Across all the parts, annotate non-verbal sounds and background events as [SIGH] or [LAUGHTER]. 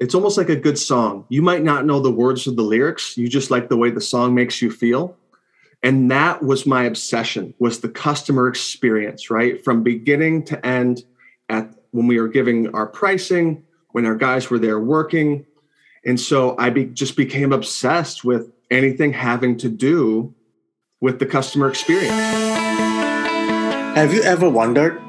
it's almost like a good song. You might not know the words of the lyrics, you just like the way the song makes you feel. And that was my obsession was the customer experience, right? From beginning to end at when we were giving our pricing, when our guys were there working. And so I be, just became obsessed with anything having to do with the customer experience. Have you ever wondered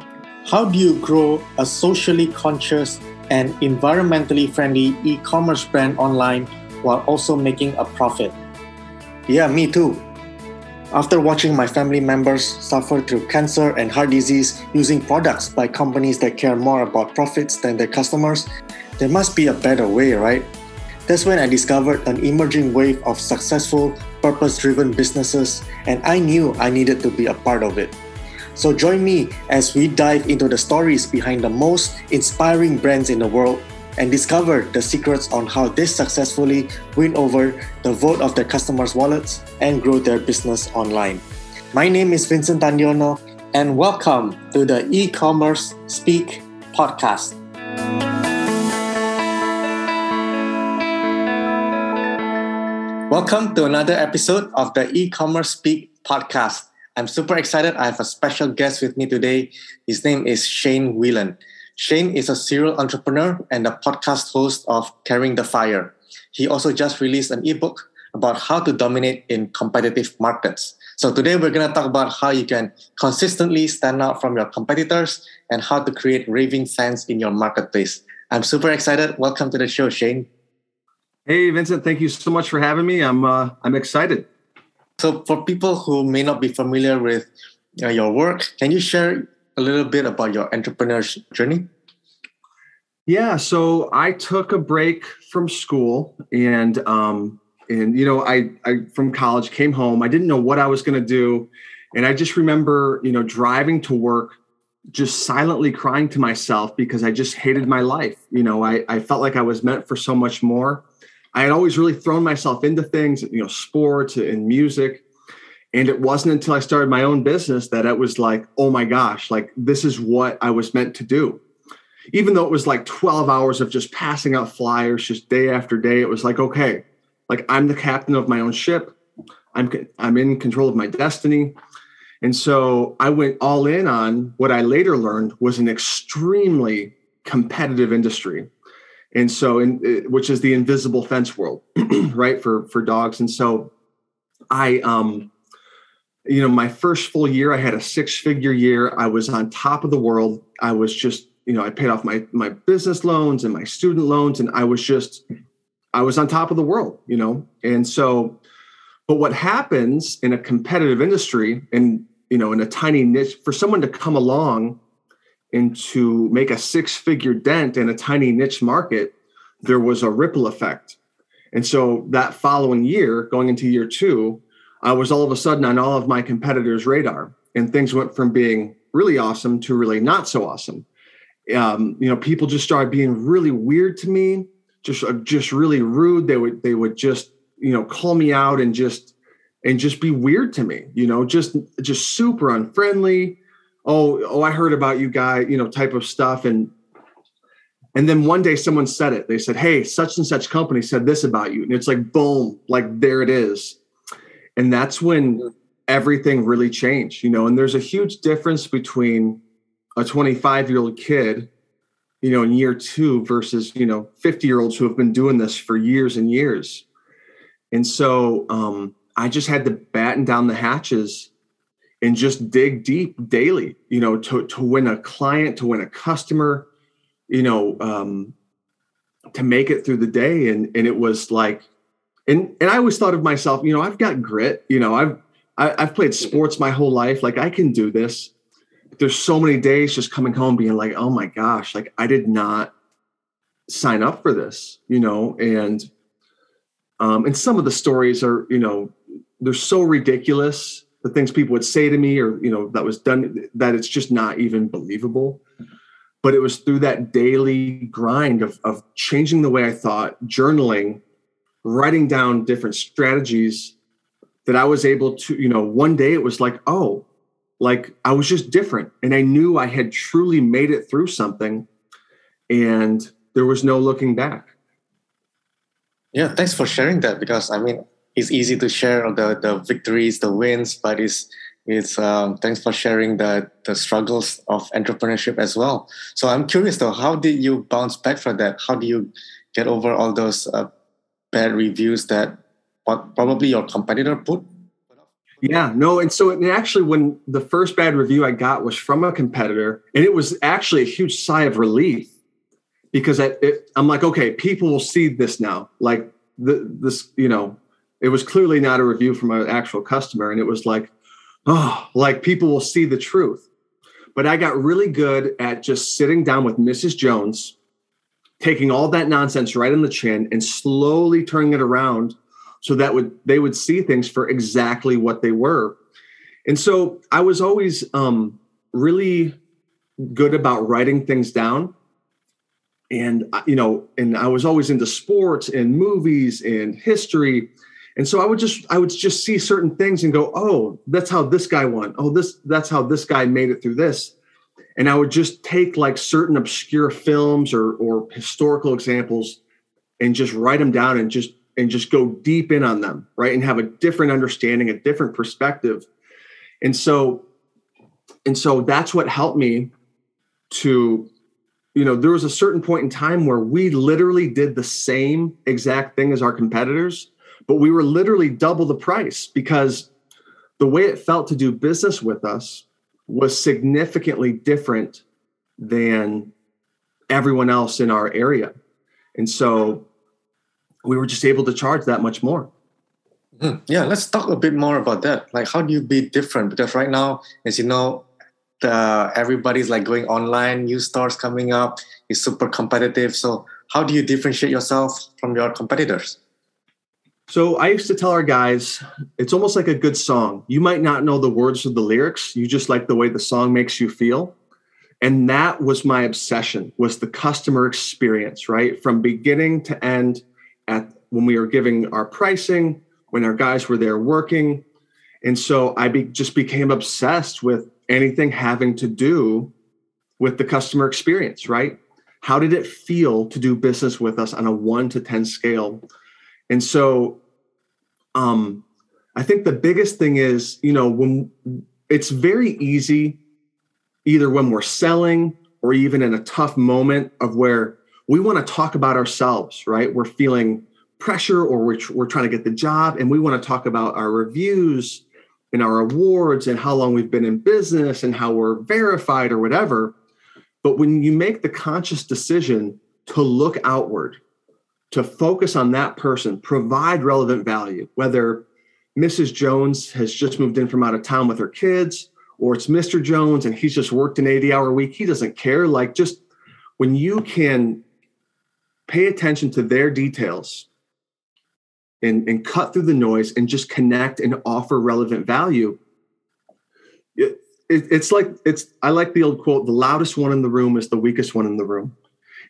how do you grow a socially conscious and environmentally friendly e commerce brand online while also making a profit? Yeah, me too. After watching my family members suffer through cancer and heart disease using products by companies that care more about profits than their customers, there must be a better way, right? That's when I discovered an emerging wave of successful, purpose driven businesses, and I knew I needed to be a part of it. So join me as we dive into the stories behind the most inspiring brands in the world and discover the secrets on how they successfully win over the vote of their customers' wallets and grow their business online. My name is Vincent Tandiono, and welcome to the e commerce Speak podcast. Welcome to another episode of the e commerce Speak podcast. I'm super excited. I have a special guest with me today. His name is Shane Whelan. Shane is a serial entrepreneur and a podcast host of Carrying the Fire. He also just released an ebook about how to dominate in competitive markets. So today we're going to talk about how you can consistently stand out from your competitors and how to create raving fans in your marketplace. I'm super excited. Welcome to the show, Shane. Hey, Vincent. Thank you so much for having me. I'm uh, I'm excited. So, for people who may not be familiar with uh, your work, can you share a little bit about your entrepreneur's journey? Yeah, so I took a break from school and um, and you know I I from college came home. I didn't know what I was going to do, and I just remember you know driving to work, just silently crying to myself because I just hated my life. You know, I I felt like I was meant for so much more I had always really thrown myself into things, you know, sports and music. And it wasn't until I started my own business that it was like, oh my gosh, like this is what I was meant to do. Even though it was like 12 hours of just passing out flyers just day after day, it was like, okay, like I'm the captain of my own ship. I'm I'm in control of my destiny. And so I went all in on what I later learned was an extremely competitive industry and so in uh, which is the invisible fence world [CLEARS THROAT] right for for dogs. And so i um you know my first full year i had a six figure year. I was on top of the world. I was just you know i paid off my my business loans and my student loans and i was just i was on top of the world you know? And so but what happens in a competitive industry and you know in a tiny niche for someone to come along and to make a six figure dent in a tiny niche market, there was a ripple effect. And so that following year, going into year two, I was all of a sudden on all of my competitors' radar, and things went from being really awesome to really not so awesome. Um, you know, people just started being really weird to me, just uh, just really rude. They would they would just you know call me out and just and just be weird to me. You know, just just super unfriendly oh oh i heard about you guy you know type of stuff. And and then one day someone said it. They said hey such and such company said this about you. And it's like boom like there it is. And that's when everything really changed you know? And there's a huge difference between a 25 year old kid you know in year two versus you know 50 year olds who have been doing this for years and years. And so um, i just had to batten down the hatches and just dig deep daily, you know, to, to win a client, to win a customer, you know, um, to make it through the day. And, and it was like, and, and I always thought of myself, you know, I've got grit, you know, I've, I, have i have played sports my whole life. Like I can do this. There's so many days just coming home being like, oh my gosh, like I did not sign up for this, you know, and, um, and some of the stories are, you know, they're so ridiculous the things people would say to me or you know that was done that it's just not even believable. But it was through that daily grind of, of changing the way i thought journaling writing down different strategies that i was able to you know one day it was like oh like i was just different and i knew i had truly made it through something and there was no looking back. Yeah, thanks for sharing that because I mean it's easy to share the the victories, the wins, but it's it's um, thanks for sharing the the struggles of entrepreneurship as well. So I'm curious though, how did you bounce back from that? How do you get over all those uh, bad reviews that probably your competitor put? Yeah, no, and so and actually, when the first bad review I got was from a competitor, and it was actually a huge sigh of relief because I, it, I'm like, okay, people will see this now. Like the, this, you know, it was clearly not a review from an actual customer, and it was like, oh, like people will see the truth. But I got really good at just sitting down with Mrs. Jones, taking all that nonsense right in the chin, and slowly turning it around so that would they would see things for exactly what they were and so i was always um, really good about writing things down and uh, you know and i was always into sports and movies and history and so i would just i would just see certain things and go oh that's how this guy won oh this that's how this guy made it through this and i would just take like certain obscure films or or historical examples and just write them down and just and just go deep in on them, right? And have a different understanding, a different perspective. And so, and so that's what helped me to, you know, there was a certain point in time where we literally did the same exact thing as our competitors, but we were literally double the price because the way it felt to do business with us was significantly different than everyone else in our area. And so we were just able to charge that much more. Mm-hmm. Yeah, let's talk a bit more about that. Like, how do you be different? Because right now, as you know, the everybody's like going online, new stores coming up, is super competitive. So, how do you differentiate yourself from your competitors? So, I used to tell our guys, it's almost like a good song. You might not know the words of the lyrics, you just like the way the song makes you feel. And that was my obsession was the customer experience, right? From beginning to end at when we were giving our pricing, when our guys were there working. And so I be, just became obsessed with anything having to do with the customer experience, right? How did it feel to do business with us on a one to 10 scale? And so um, I think the biggest thing is, you know, when it's very easy, either when we're selling or even in a tough moment of where we want to talk about ourselves, right? We're feeling pressure or we're, we're trying to get the job and we want to talk about our reviews and our awards and how long we've been in business and how we're verified or whatever. But when you make the conscious decision to look outward, to focus on that person, provide relevant value, whether Mrs. Jones has just moved in from out of town with her kids, or it's Mr. Jones and he's just worked an 80 hour week, he doesn't care. Like, just when you can pay attention to their details and, and cut through the noise and just connect and offer relevant value it, it, it's like it's i like the old quote the loudest one in the room is the weakest one in the room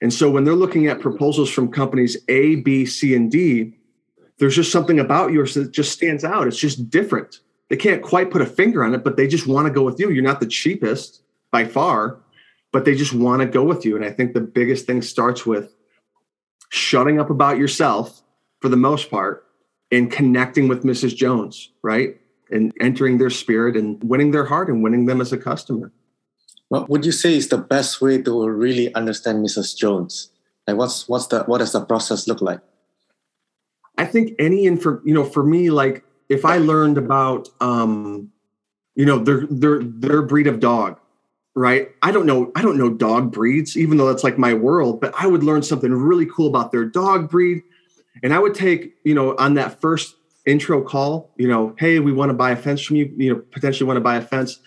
and so when they're looking at proposals from companies a b c and d there's just something about yours that just stands out it's just different they can't quite put a finger on it but they just want to go with you you're not the cheapest by far but they just want to go with you and i think the biggest thing starts with shutting up about yourself for the most part and connecting with Mrs. Jones, right? And entering their spirit and winning their heart and winning them as a customer. What would you say is the best way to really understand Mrs. Jones? Like what's what's the what does the process look like? I think any info, you know, for me, like if I learned about um, you know, their their their breed of dog, right? I don't know, I don't know dog breeds, even though that's like my world, but I would learn something really cool about their dog breed. And I would take, you know, on that first intro call, you know, hey, we want to buy a fence from you, you know, potentially want to buy a fence.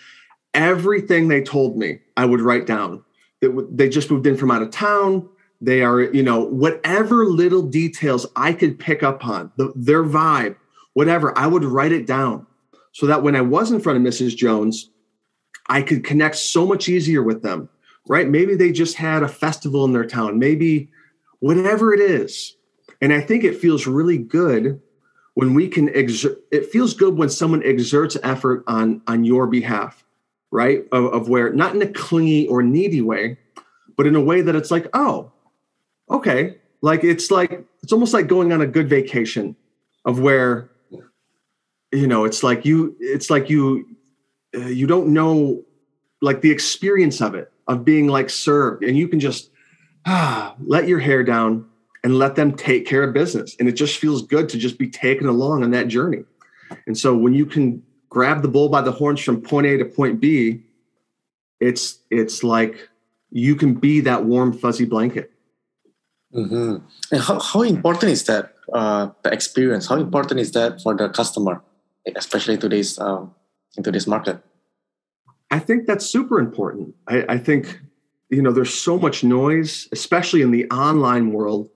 Everything they told me, I would write down. That they just moved in from out of town. They are, you know, whatever little details I could pick up on, the, their vibe, whatever, I would write it down so that when I was in front of Mrs. Jones, I could connect so much easier with them, right? Maybe they just had a festival in their town, maybe whatever it is. And I think it feels really good when we can exert, it feels good when someone exerts effort on, on your behalf, right? Of, of where, not in a clingy or needy way, but in a way that it's like, oh, okay, Like it's like it's almost like going on a good vacation of where you know it's like you it's like you uh, you don't know like the experience of it of being like served. And you can just ah, let your hair down and let them take care of business. And it just feels good to just be taken along on that journey. And so when you can grab the bull by the horns from point a to point b it's it's like you can be that warm fuzzy blanket. Mm-hmm. and how, how important is that uh, the experience? How important is that for the customer especially today's um, in today's market? I think that's super important. I, I think you know there's so much noise especially in the online world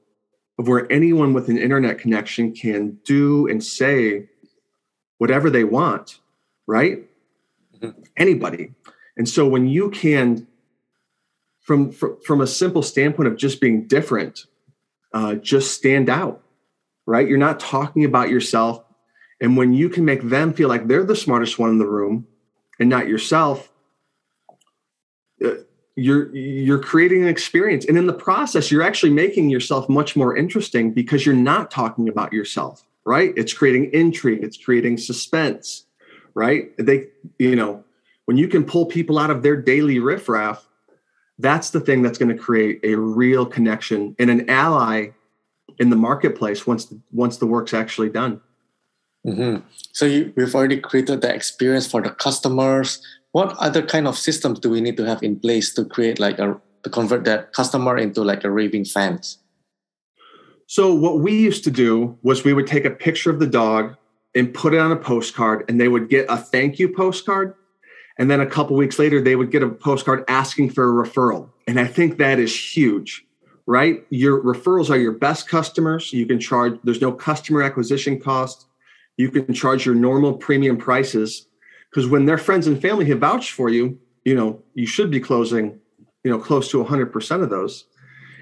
of where anyone with an internet connection can do and say whatever they want right? Mm-hmm. anybody. And so when you can from from from a simple standpoint of just being different uh, just stand out right? You're not talking about yourself. And when you can make them feel like they're the smartest one in the room and not yourself uh, you're you're creating an experience. And in the process you're actually making yourself much more interesting because you're not talking about yourself right? It's creating intrigue. It's creating suspense right? They you know when you can pull people out of their daily riffraff that's the thing that's going to create a real connection and an ally in the marketplace once the, once the work's actually done. Mm-hmm. so you, we've already created the experience for the customers. What other kind of systems do we need to have in place to create like a to convert that customer into like a raving fans? So what we used to do was we would take a picture of the dog and put it on a postcard and they would get a thank you postcard. And then a couple weeks later they would get a postcard asking for a referral. And i think that is huge right? Your referrals are your best customers. You can charge there's no customer acquisition cost. You can charge your normal premium prices because when their friends and family have vouched for you you know you should be closing you know close to 100% of those.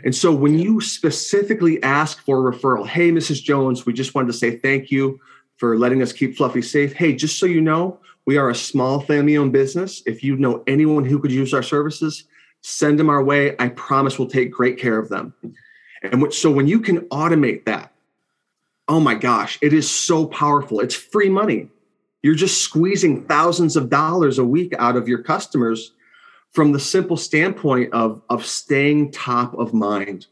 And so when you specifically ask for a referral hey mrs jones we just wanted to say thank you for letting us keep fluffy safe. Hey just so you know we are a small family owned business. If you know anyone who could use our services send them our way. I promise we'll take great care of them. And which, so when you can automate that oh my gosh it is so powerful. It's free money. You're just squeezing thousands of dollars a week out of your customers from the simple standpoint of, of staying top of mind,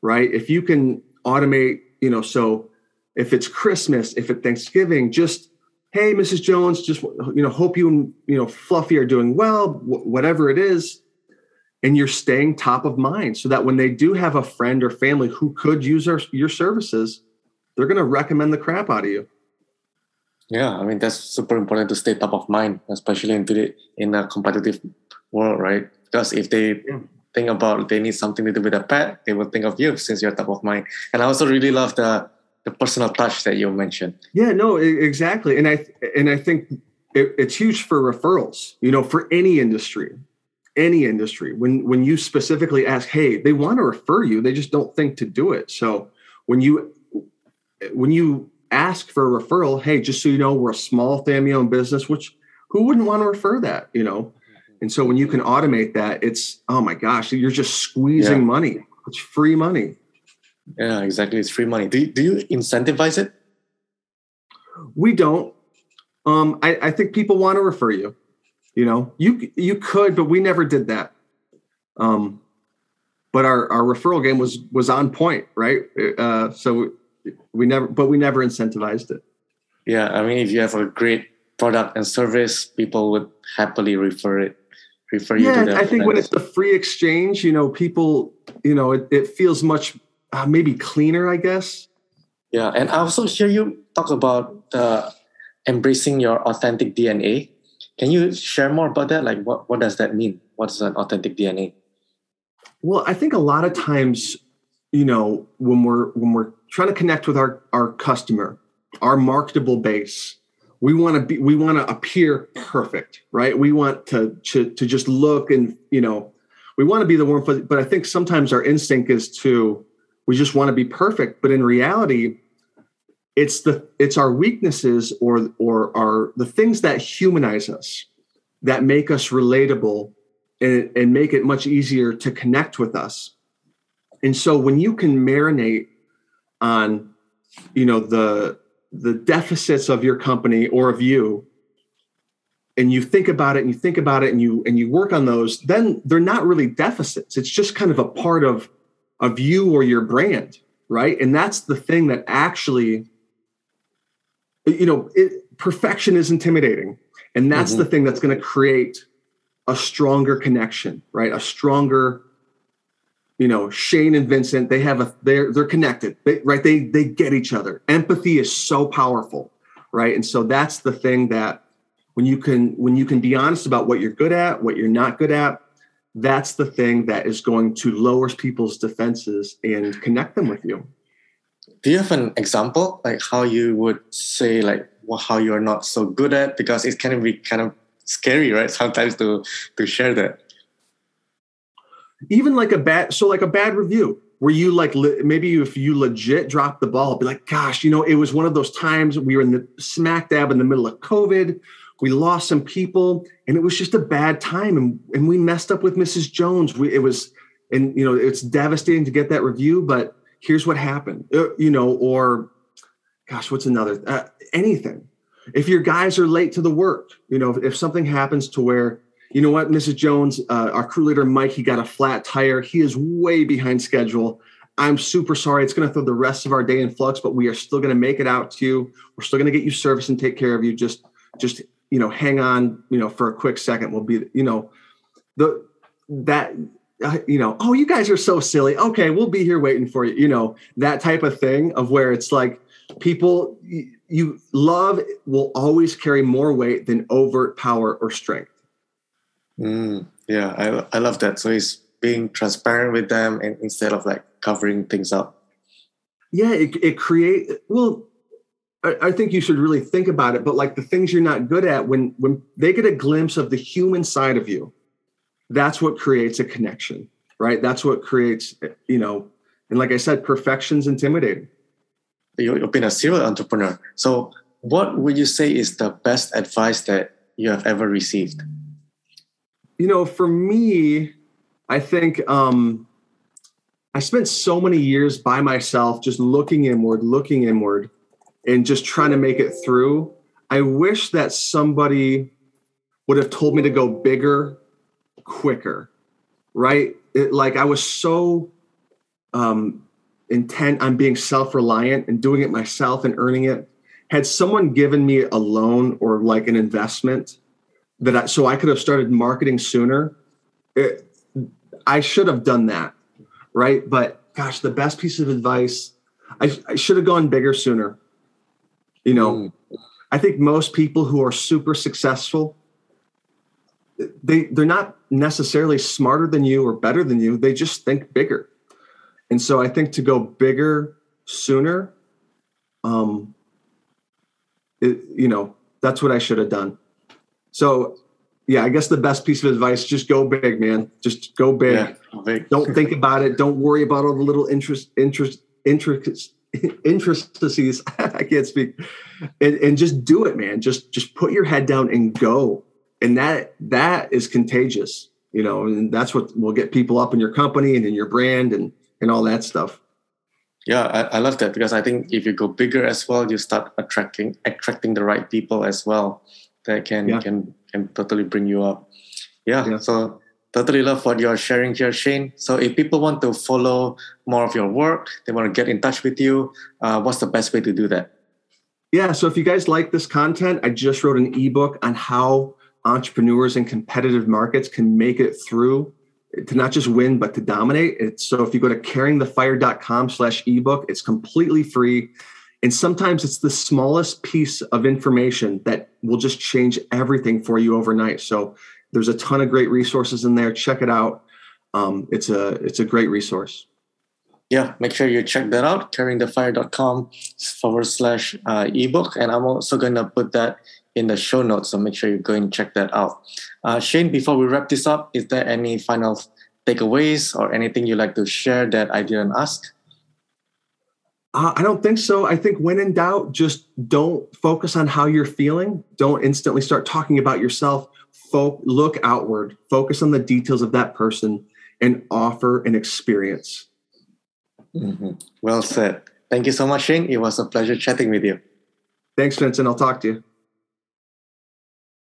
right? If you can automate, you know, so if it's Christmas, if it's Thanksgiving, just, hey, Mrs. Jones, just, you know, hope you and, you know, Fluffy are doing well, whatever it is. And you're staying top of mind so that when they do have a friend or family who could use our, your services, they're going to recommend the crap out of you. Yeah, I mean that's super important to stay top of mind, especially in today in a competitive world, right? Because if they yeah. think about they need something to do with a pet, they will think of you since you're top of mind. And I also really love the the personal touch that you mentioned. Yeah, no, exactly. And I and I think it, it's huge for referrals. You know, for any industry, any industry. When when you specifically ask, hey, they want to refer you, they just don't think to do it. So when you when you ask for a referral, hey, just so you know, we're a small family owned business, which who wouldn't want to refer that, you know? And so when you can automate that, it's, oh my gosh, you're just squeezing yeah. money. It's free money. Yeah, exactly. It's free money. Do you, do you incentivize it? We don't. Um, I, I think people want to refer you. You know, you you could, but we never did that. Um, but our our referral game was was on point, right? Uh, so we never but we never incentivized it yeah i mean if you have a great product and service people would happily refer it refer yeah, you to i think when it's a free exchange you know people you know it, it feels much uh, maybe cleaner i guess. Yeah and i also hear you talk about uh, embracing your authentic dna can you share more about that? Like what, what does that mean? What's an authentic dna well i think a lot of times you know when we're when we're trying to connect with our our customer our marketable base we want to be we want to appear perfect right? We want to, to to just look and you know we want to be the warm fuzzy but i think sometimes our instinct is to we just want to be perfect but in reality it's the it's our weaknesses or or our the things that humanize us that make us relatable and, and make it much easier to connect with us And so when you can marinate on, you know, the the deficits of your company or of you, and you think about it and you think about it and you and you work on those, then they're not really deficits. It's just kind of a part of of you or your brand, right? And that's the thing that actually, you know, it, perfection is intimidating, and that's mm-hmm. the thing that's going to create a stronger connection, right? A stronger you know shane and vincent they have a they're they're connected they, right they they get each other empathy is so powerful right and so that's the thing that when you can when you can be honest about what you're good at what you're not good at that's the thing that is going to lower people's defenses and connect them with you. Do you have an example like how you would say like how you're not so good at because it can be kind of scary right sometimes to to share that? Even like a bad so like a bad review where you like maybe if you legit drop the ball be like gosh you know it was one of those times we were in the smack dab in the middle of covid we lost some people and it was just a bad time and, and we messed up with mrs jones we, it was and you know it's devastating to get that review but here's what happened uh, you know or gosh what's another uh, anything if your guys are late to the work you know if, if something happens to where you know what, Mrs. Jones, uh, our crew leader, Mike, he got a flat tire. He is way behind schedule. I'm super sorry. It's going to throw the rest of our day in flux, but we are still going to make it out to you. We're still going to get you service and take care of you. Just, just, you know, hang on, you know, for a quick second. We'll be, you know, the, that, uh, you know, oh, you guys are so silly. Okay. We'll be here waiting for you. You know, that type of thing of where it's like people you love will always carry more weight than overt power or strength. Mm, yeah, I, I love that. So he's being transparent with them and instead of like covering things up. Yeah, it, it create well, I, I think you should really think about it, but like the things you're not good at, when when they get a glimpse of the human side of you, that's what creates a connection, right? That's what creates, you know, and like I said, perfection's intimidating. You've been a serial entrepreneur. So what would you say is the best advice that you have ever received? you know, for me, I think um, I spent so many years by myself, just looking inward, looking inward, and just trying to make it through. I wish that somebody would have told me to go bigger, quicker, right? It, like I was so um, intent on being self reliant and doing it myself and earning it. Had someone given me a loan or like an investment, that I, so I could have started marketing sooner. It, I should have done that, right? But gosh, the best piece of advice, I, I should have gone bigger sooner. You know, mm. I think most people who are super successful, they they're not necessarily smarter than you or better than you. They just think bigger, and so I think to go bigger sooner, um, it, you know, that's what I should have done. So yeah, I guess the best piece of advice, just go big, man. Just go big. Yeah, big. Don't think about it. Don't worry about all the little interest, interest, [LAUGHS] intricacies. intricacies. [LAUGHS] I can't speak. And, and just do it, man. Just just put your head down and go. And that that is contagious, you know, and that's what will get people up in your company and in your brand and and all that stuff. Yeah, I, I love that because I think if you go bigger as well, you start attracting attracting the right people as well that can yeah. can can totally bring you up. Yeah, yeah. So totally love what you're sharing here, Shane. So if people want to follow more of your work, they want to get in touch with you. Uh, what's the best way to do that? Yeah. So if you guys like this content, I just wrote an ebook on how entrepreneurs in competitive markets can make it through to not just win but to dominate it's, so if you go to carryingthefire.com slash ebook it's completely free and sometimes it's the smallest piece of information that will just change everything for you overnight. So there's a ton of great resources in there. Check it out. Um, it's a it's a great resource. Yeah, make sure you check that out. Carryingthefire.com forward slash uh, ebook, and I'm also gonna put that in the show notes. So make sure you go and check that out. Uh, Shane, before we wrap this up, is there any final takeaways or anything you'd like to share that I didn't ask? Uh, I don't think so. I think when in doubt, just don't focus on how you're feeling. Don't instantly start talking about yourself. Fo- look outward, focus on the details of that person, and offer an experience. Mm-hmm. Well said. Thank you so much, Shane. It was a pleasure chatting with you. Thanks, Vincent. I'll talk to you.